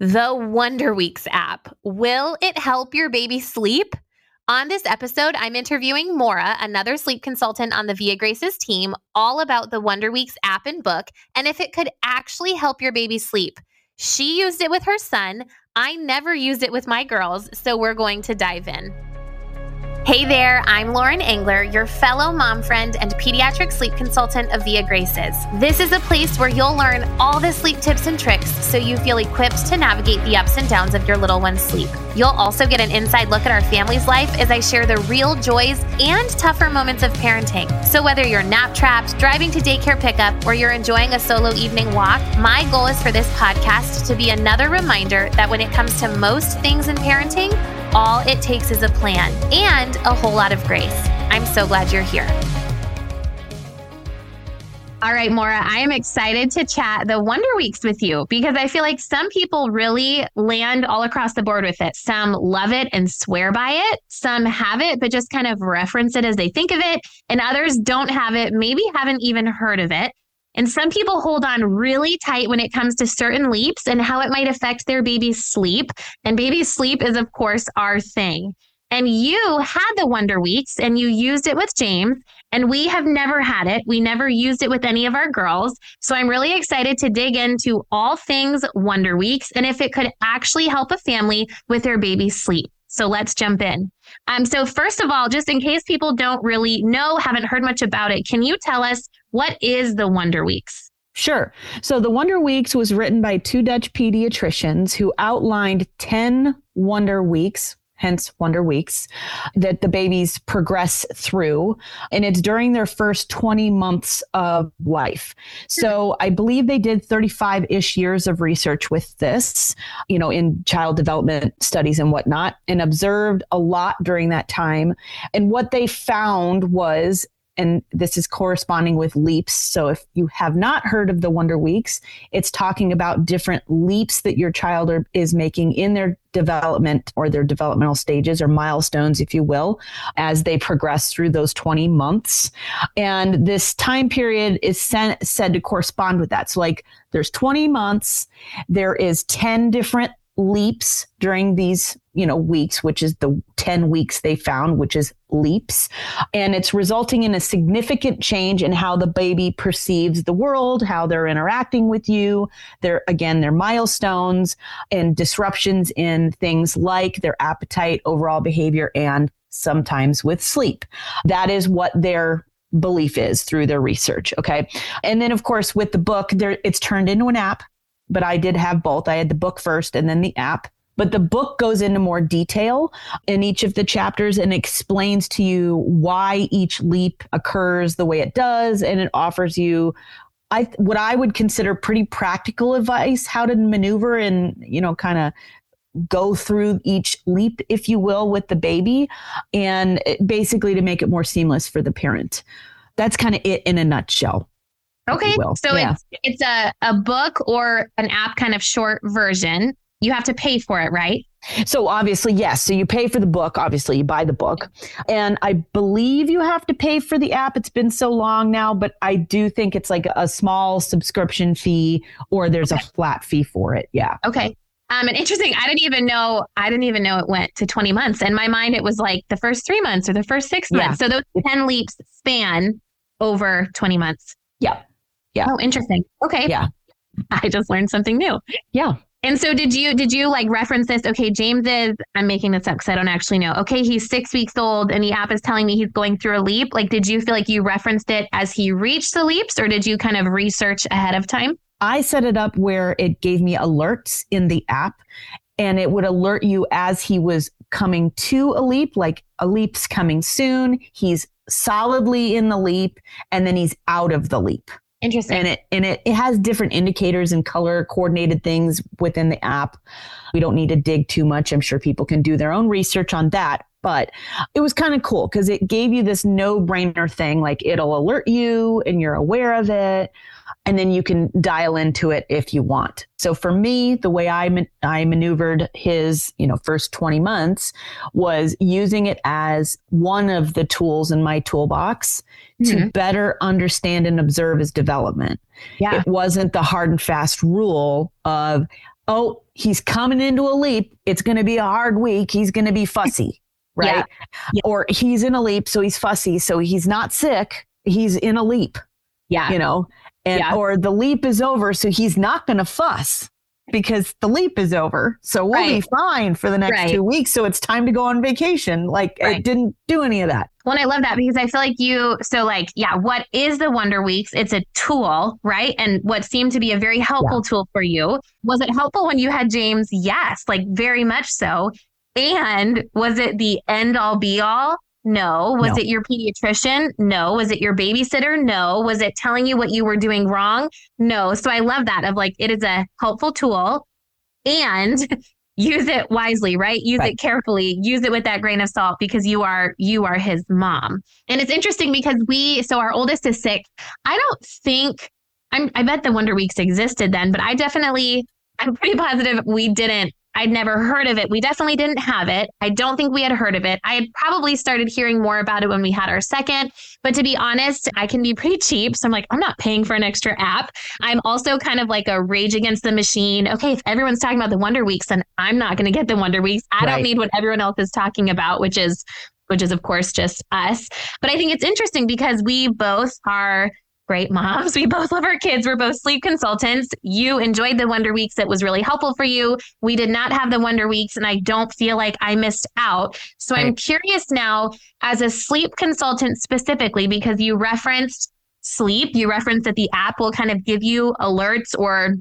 The Wonder Weeks app. Will it help your baby sleep? On this episode, I'm interviewing Maura, another sleep consultant on the Via Graces team, all about the Wonder Weeks app and book and if it could actually help your baby sleep. She used it with her son. I never used it with my girls, so we're going to dive in. Hey there, I'm Lauren Engler, your fellow mom friend and pediatric sleep consultant of Via Graces. This is a place where you'll learn all the sleep tips and tricks so you feel equipped to navigate the ups and downs of your little one's sleep. You'll also get an inside look at our family's life as I share the real joys and tougher moments of parenting. So whether you're nap trapped, driving to daycare pickup, or you're enjoying a solo evening walk, my goal is for this podcast to be another reminder that when it comes to most things in parenting, all it takes is a plan and a whole lot of grace. I'm so glad you're here. All right, Maura, I am excited to chat the Wonder Weeks with you because I feel like some people really land all across the board with it. Some love it and swear by it. Some have it, but just kind of reference it as they think of it. And others don't have it, maybe haven't even heard of it. And some people hold on really tight when it comes to certain leaps and how it might affect their baby's sleep. And baby's sleep is, of course, our thing. And you had the Wonder Weeks and you used it with James, and we have never had it. We never used it with any of our girls. So I'm really excited to dig into all things Wonder Weeks and if it could actually help a family with their baby's sleep. So let's jump in. Um, so, first of all, just in case people don't really know, haven't heard much about it, can you tell us what is the Wonder Weeks? Sure. So the Wonder Weeks was written by two Dutch pediatricians who outlined 10 Wonder Weeks, hence Wonder Weeks, that the babies progress through. And it's during their first 20 months of life. So I believe they did 35 ish years of research with this, you know, in child development studies and whatnot, and observed a lot during that time. And what they found was and this is corresponding with leaps. So if you have not heard of the Wonder Weeks, it's talking about different leaps that your child are, is making in their development or their developmental stages or milestones, if you will, as they progress through those 20 months. And this time period is sent, said to correspond with that. So like there's 20 months, there is 10 different leaps during these you know weeks which is the 10 weeks they found which is leaps. And it's resulting in a significant change in how the baby perceives the world how they're interacting with you. Their again their milestones and disruptions in things like their appetite overall behavior and sometimes with sleep. That is what their belief is through their research okay? And then of course with the book there it's turned into an app but I did have both. I had the book first and then the app. But the book goes into more detail in each of the chapters and explains to you why each leap occurs the way it does. And it offers you I, what I would consider pretty practical advice, how to maneuver and, you know, kind of go through each leap, if you will, with the baby, and eh, basically to make it more seamless for the parent. That's kind of it in a nutshell. Okay. So yeah. it's it's a, a book or an app kind of short version. You have to pay for it, right? So obviously, yes. So you pay for the book. Obviously, you buy the book, and I believe you have to pay for the app. It's been so long now, but I do think it's like a small subscription fee, or there's okay. a flat fee for it. Yeah. Okay. Um, and interesting. I didn't even know. I didn't even know it went to 20 months. In my mind, it was like the first three months or the first six months. Yeah. So those 10 leaps span over 20 months. Yeah. Yeah. Oh, interesting. Okay. Yeah. I just learned something new. Yeah. And so did you did you like reference this? Okay, James is I'm making this up because I don't actually know. Okay, he's six weeks old and the app is telling me he's going through a leap. Like, did you feel like you referenced it as he reached the leaps, or did you kind of research ahead of time? I set it up where it gave me alerts in the app and it would alert you as he was coming to a leap, like a leap's coming soon. He's solidly in the leap and then he's out of the leap. Interesting. And it and it, it has different indicators and color coordinated things within the app. We don't need to dig too much. I'm sure people can do their own research on that. But it was kind of cool because it gave you this no brainer thing. Like it'll alert you and you're aware of it and then you can dial into it if you want. So for me, the way I man- I maneuvered his, you know, first 20 months was using it as one of the tools in my toolbox mm-hmm. to better understand and observe his development. Yeah. It wasn't the hard and fast rule of oh, he's coming into a leap. It's going to be a hard week. He's going to be fussy, right? Yeah. Yeah. Or he's in a leap, so he's fussy. So he's not sick. He's in a leap. Yeah. You know, and yeah. or the leap is over, so he's not going to fuss because the leap is over. So we'll right. be fine for the next right. two weeks. So it's time to go on vacation. Like right. it didn't do any of that. Well, I love that because I feel like you, so like, yeah, what is the Wonder Weeks? It's a tool, right? And what seemed to be a very helpful yeah. tool for you. Was it helpful when you had James? Yes, like very much so. And was it the end all be all? No. Was no. it your pediatrician? No. Was it your babysitter? No. Was it telling you what you were doing wrong? No. So I love that of like, it is a helpful tool and use it wisely, right? Use right. it carefully. Use it with that grain of salt because you are, you are his mom. And it's interesting because we, so our oldest is sick. I don't think, I'm, I bet the Wonder Weeks existed then, but I definitely, I'm pretty positive we didn't I'd never heard of it. We definitely didn't have it. I don't think we had heard of it. I had probably started hearing more about it when we had our second. But to be honest, I can be pretty cheap. So I'm like, I'm not paying for an extra app. I'm also kind of like a rage against the machine. Okay, if everyone's talking about the Wonder Weeks, then I'm not going to get the Wonder Weeks. I right. don't need what everyone else is talking about, which is which is of course just us. But I think it's interesting because we both are great moms. We both love our kids. We're both sleep consultants. You enjoyed the Wonder Weeks. It was really helpful for you. We did not have the Wonder Weeks, and I don't feel like I missed out. So right. I'm curious now, as a sleep consultant specifically, because you referenced sleep, you referenced that the app will kind of give you alerts or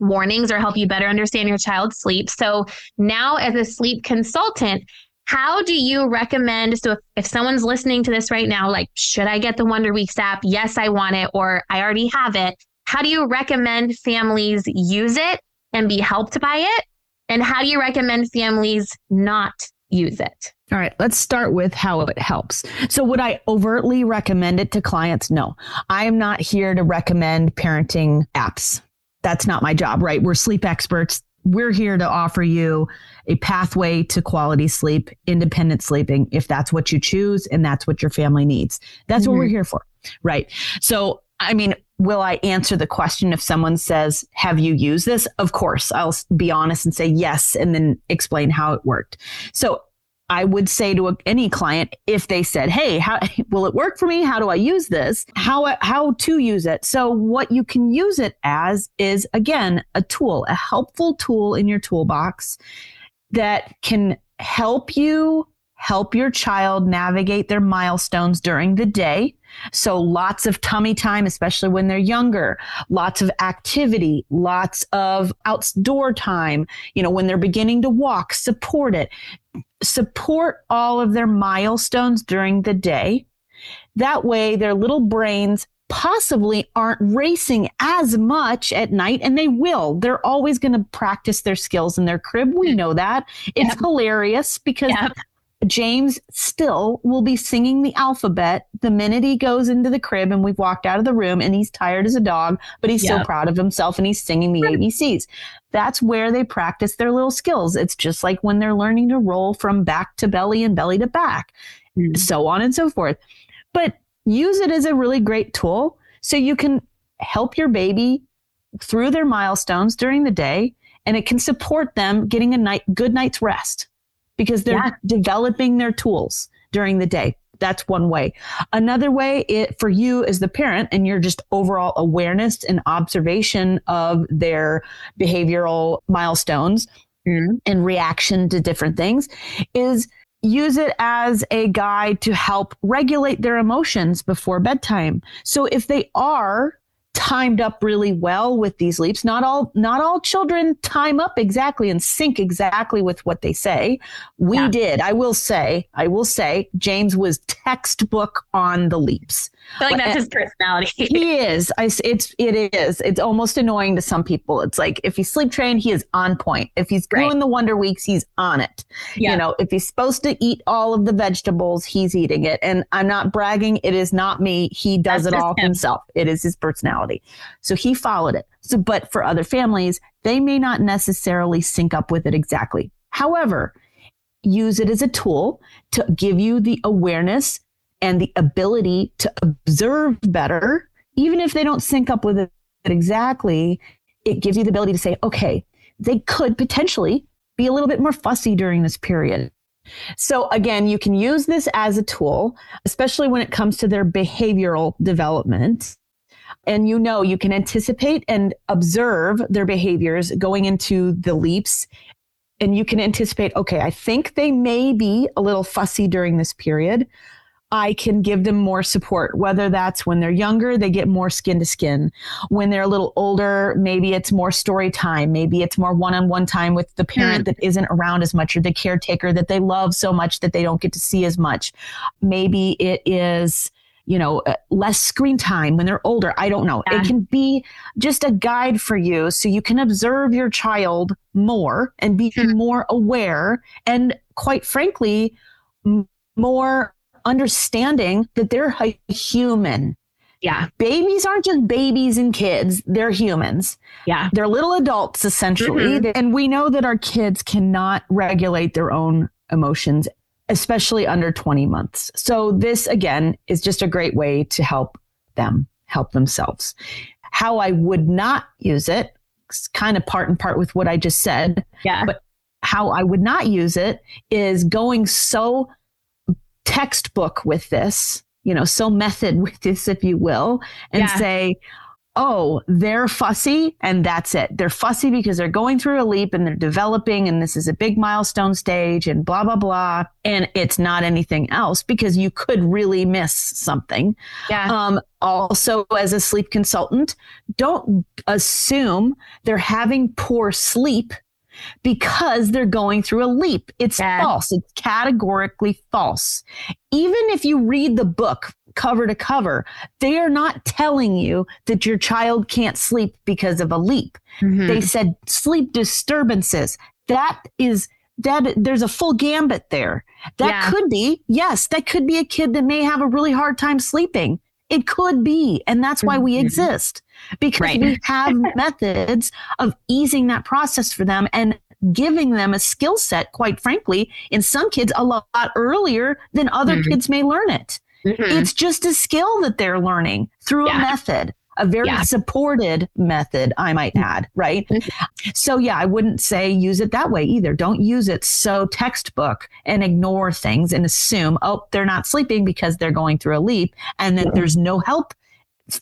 warnings or help you better understand your child's sleep. So now, as a sleep consultant, how do you recommend? So, if, if someone's listening to this right now, like, should I get the Wonder Weeks app? Yes, I want it, or I already have it. How do you recommend families use it and be helped by it? And how do you recommend families not use it? All right, let's start with how it helps. So, would I overtly recommend it to clients? No, I am not here to recommend parenting apps. That's not my job, right? We're sleep experts we're here to offer you a pathway to quality sleep, independent sleeping, if that's what you choose and that's what your family needs. That's mm-hmm. what we're mm-hmm. here for. Right. So, I mean, will I answer the question if someone says, Have you used this? Of course, I'll be honest and say yes, and then explain how it worked. So, I would say to any client if they said, "Hey, how will it work for me? How do I use this? How how to use it?" So what you can use it as is again a tool, a helpful tool in your toolbox that can help you help your child navigate their milestones during the day. So lots of tummy time, especially when they're younger, lots of activity, lots of outdoor time, you know, when they're beginning to walk, support it. Support all of their milestones during the day. That way their little brains possibly aren't racing as much at night and they will they're always going to practice their skills in their crib we know that it's yep. hilarious because yep. James still will be singing the alphabet the minute he goes into the crib and we've walked out of the room and he's tired as a dog, but he's yep. so proud of himself and he's singing the ABCs. That's where they practice their little skills. It's just like when they're learning to roll from back to belly and belly to back, mm. so on and so forth. But use it as a really great tool so you can help your baby through their milestones during the day and it can support them getting a night good night's rest because they're yeah. developing their tools during the day. That's one way. Another way it, for you as the parent and your just overall awareness and observation of their behavioral milestones mm-hmm. and reaction to different things is use it as a guide to help regulate their emotions before bedtime. So if they are timed up really well with these leaps. Not all not all children time up exactly and sync exactly with what they say. We yeah. did. I will say, I will say James was textbook on the leaps. I feel like that's eh. his personality. he is. I, it's it is. It's almost annoying to some people. It's like if he's sleep trained, he is on point. If he's doing right. the Wonder Weeks, he's on it. Yeah. You know, if he's supposed to eat all of the vegetables, he's eating it. And I'm not bragging. It is not me. He does that's it all him. himself. It is his personality. So he followed it. So, but for other families, they may not necessarily sync up with it exactly. However, use it as a tool to give you the awareness and the ability to observe better, even if they don't sync up with it exactly, it gives you the ability to say, okay, they could potentially be a little bit more fussy during this period. So again, you can use this as a tool, especially when it comes to their behavioral development. And you know, you can anticipate and observe their behaviors going into the leaps. And you can anticipate, okay, I think they may be a little fussy during this period. I can give them more support, whether that's when they're younger, they get more skin to skin. When they're a little older, maybe it's more story time. Maybe it's more one on one time with the parent that isn't around as much or the caretaker that they love so much that they don't get to see as much. Maybe it is, you know, uh, less screen time when they're older. I don't know. Yeah. It can be just a guide for you so you can observe your child more and be mm. more aware and quite frankly, more understanding that they're a human. Yeah. Babies aren't just babies and kids, they're humans. Yeah. They're little adults essentially. Mm-hmm. And we know that our kids cannot regulate their own emotions, especially under 20 months. So, this again is just a great way to help them help themselves. How I would not use it, kind of part and part with what I just said. Yeah. But how I would not use it is going so textbook with this, you know, so method with this, if you will, and yeah. say, oh, they're fussy and that's it. They're fussy because they're going through a leap and they're developing and this is a big milestone stage and blah, blah, blah. And it's not anything else because you could really miss something. Yeah. Um, also, as a sleep consultant, don't assume they're having poor sleep because they're going through a leap. It's yeah. false. It's categorically false. Even if you read the book cover to cover, they are not telling you that your child can't sleep because of a leap. Mm-hmm. They said sleep disturbances. That is that there's a full gambit there. That yeah. could be, yes, that could be a kid that may have a really hard time sleeping. It could be. And that's why we mm-hmm. exist because right. we have methods of easing that process for them and giving them a skill set, quite frankly, in some kids a lot earlier than other mm-hmm. kids may learn it. Mm-hmm. It's just a skill that they're learning through yeah. a method a very yeah. supported method, I might mm-hmm. add, right? Mm-hmm. So, yeah, I wouldn't say use it that way either. Don't use it so textbook and ignore things and assume, oh, they're not sleeping because they're going through a leap and that there's no help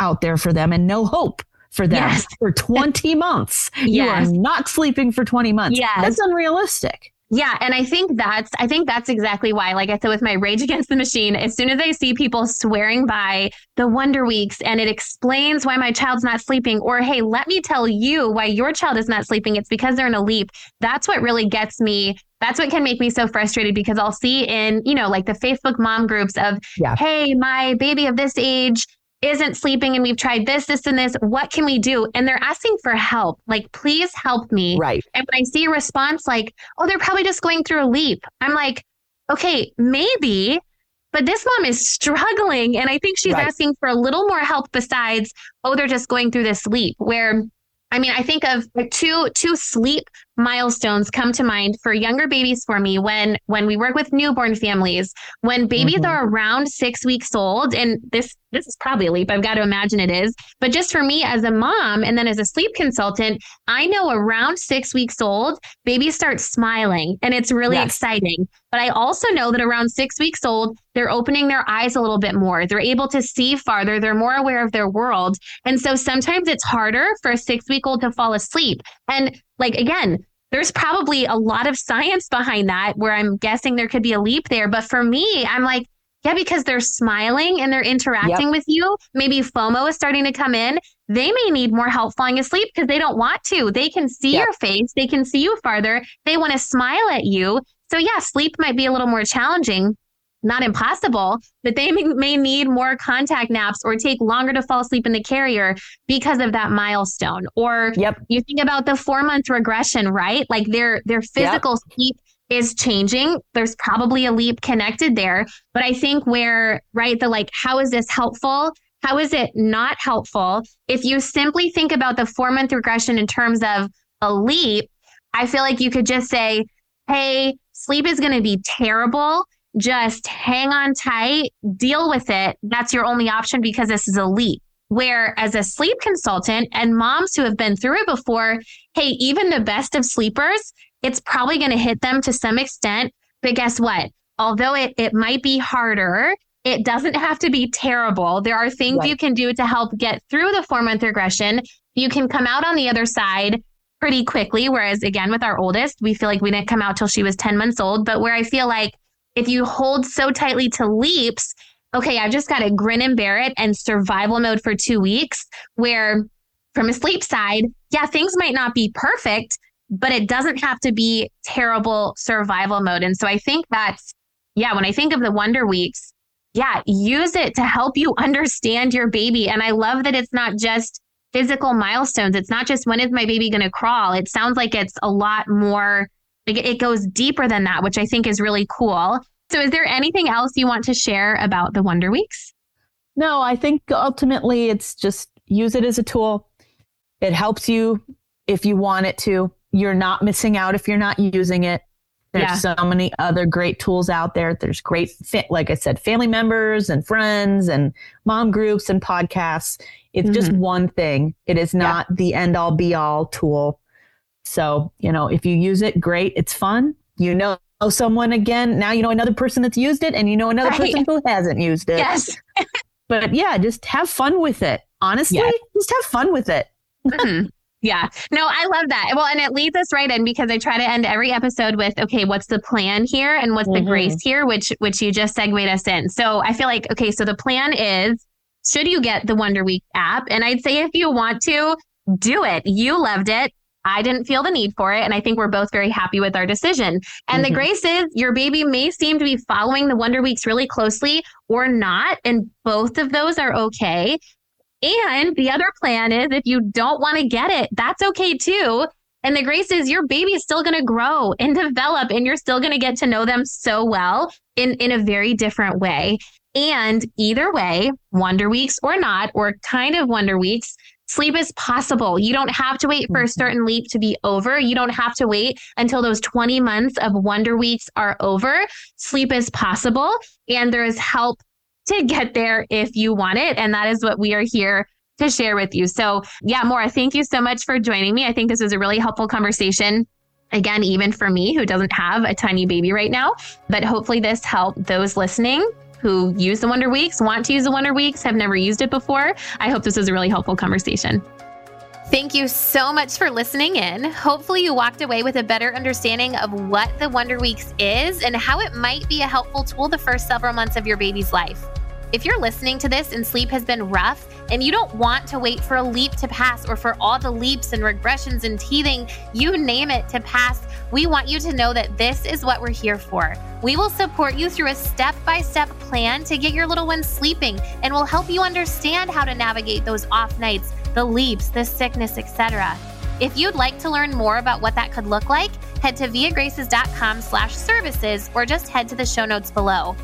out there for them and no hope for them yes. for 20 months. Yes. You are not sleeping for 20 months. Yes. That's unrealistic. Yeah, and I think that's I think that's exactly why. Like I said with my Rage Against the Machine, as soon as I see people swearing by the Wonder Weeks and it explains why my child's not sleeping, or hey, let me tell you why your child is not sleeping, it's because they're in a leap. That's what really gets me. That's what can make me so frustrated because I'll see in, you know, like the Facebook mom groups of, yeah. hey, my baby of this age isn't sleeping and we've tried this, this, and this. What can we do? And they're asking for help. Like, please help me. Right. And when I see a response like, oh, they're probably just going through a leap, I'm like, okay, maybe, but this mom is struggling. And I think she's right. asking for a little more help besides, oh, they're just going through this leap where I mean, I think of two two sleep milestones come to mind for younger babies for me when when we work with newborn families when babies mm-hmm. are around six weeks old and this this is probably a leap i've got to imagine it is but just for me as a mom and then as a sleep consultant i know around six weeks old babies start smiling and it's really yes. exciting but i also know that around six weeks old they're opening their eyes a little bit more they're able to see farther they're more aware of their world and so sometimes it's harder for a six week old to fall asleep and like again there's probably a lot of science behind that where I'm guessing there could be a leap there. But for me, I'm like, yeah, because they're smiling and they're interacting yep. with you. Maybe FOMO is starting to come in. They may need more help falling asleep because they don't want to. They can see yep. your face, they can see you farther. They want to smile at you. So, yeah, sleep might be a little more challenging not impossible, but they may need more contact naps or take longer to fall asleep in the carrier because of that milestone. Or yep. you think about the four month regression, right? Like their their physical yep. sleep is changing. There's probably a leap connected there. But I think where, right, the like, how is this helpful? How is it not helpful? If you simply think about the four month regression in terms of a leap, I feel like you could just say, hey, sleep is going to be terrible just hang on tight, deal with it. That's your only option because this is a leap. where as a sleep consultant and moms who have been through it before, hey, even the best of sleepers, it's probably going to hit them to some extent. But guess what? Although it, it might be harder, it doesn't have to be terrible. There are things right. you can do to help get through the four month regression. You can come out on the other side pretty quickly. Whereas, again, with our oldest, we feel like we didn't come out till she was 10 months old. But where I feel like if you hold so tightly to leaps, okay, I've just got to grin and bear it and survival mode for two weeks. Where from a sleep side, yeah, things might not be perfect, but it doesn't have to be terrible survival mode. And so I think that's, yeah, when I think of the Wonder Weeks, yeah, use it to help you understand your baby. And I love that it's not just physical milestones. It's not just when is my baby going to crawl. It sounds like it's a lot more, like it goes deeper than that, which I think is really cool. So, is there anything else you want to share about the Wonder Weeks? No, I think ultimately it's just use it as a tool. It helps you if you want it to. You're not missing out if you're not using it. There's yeah. so many other great tools out there. There's great, like I said, family members and friends and mom groups and podcasts. It's mm-hmm. just one thing. It is not yeah. the end all be all tool. So, you know, if you use it, great. It's fun. You know someone again. Now you know another person that's used it and you know another right. person who hasn't used it. Yes. but yeah, just have fun with it. Honestly, just have fun with it. Mm-hmm. Yeah. No, I love that. Well, and it leads us right in because I try to end every episode with, okay, what's the plan here and what's mm-hmm. the grace here, which which you just segued us in. So I feel like, okay, so the plan is should you get the Wonder Week app? And I'd say if you want to, do it. You loved it. I didn't feel the need for it. And I think we're both very happy with our decision. And mm-hmm. the grace is your baby may seem to be following the Wonder Weeks really closely or not. And both of those are okay. And the other plan is if you don't want to get it, that's okay too. And the grace is your baby is still going to grow and develop, and you're still going to get to know them so well in, in a very different way. And either way, Wonder Weeks or not, or kind of Wonder Weeks, sleep is possible. You don't have to wait for a mm-hmm. certain leap to be over. You don't have to wait until those 20 months of Wonder Weeks are over. Sleep is possible, and there is help to get there if you want it. And that is what we are here to share with you. So, yeah, Maura, thank you so much for joining me. I think this was a really helpful conversation. Again, even for me who doesn't have a tiny baby right now, but hopefully this helped those listening who use the Wonder Weeks, want to use the Wonder Weeks, have never used it before. I hope this was a really helpful conversation. Thank you so much for listening in. Hopefully, you walked away with a better understanding of what the Wonder Weeks is and how it might be a helpful tool the first several months of your baby's life. If you're listening to this and sleep has been rough and you don't want to wait for a leap to pass or for all the leaps and regressions and teething, you name it, to pass, we want you to know that this is what we're here for. We will support you through a step by step plan to get your little ones sleeping and will help you understand how to navigate those off nights, the leaps, the sickness, etc. If you'd like to learn more about what that could look like, head to viagraces.com slash services or just head to the show notes below.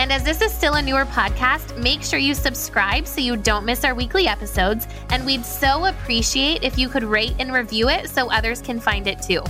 And as this is still a newer podcast, make sure you subscribe so you don't miss our weekly episodes. And we'd so appreciate if you could rate and review it so others can find it too.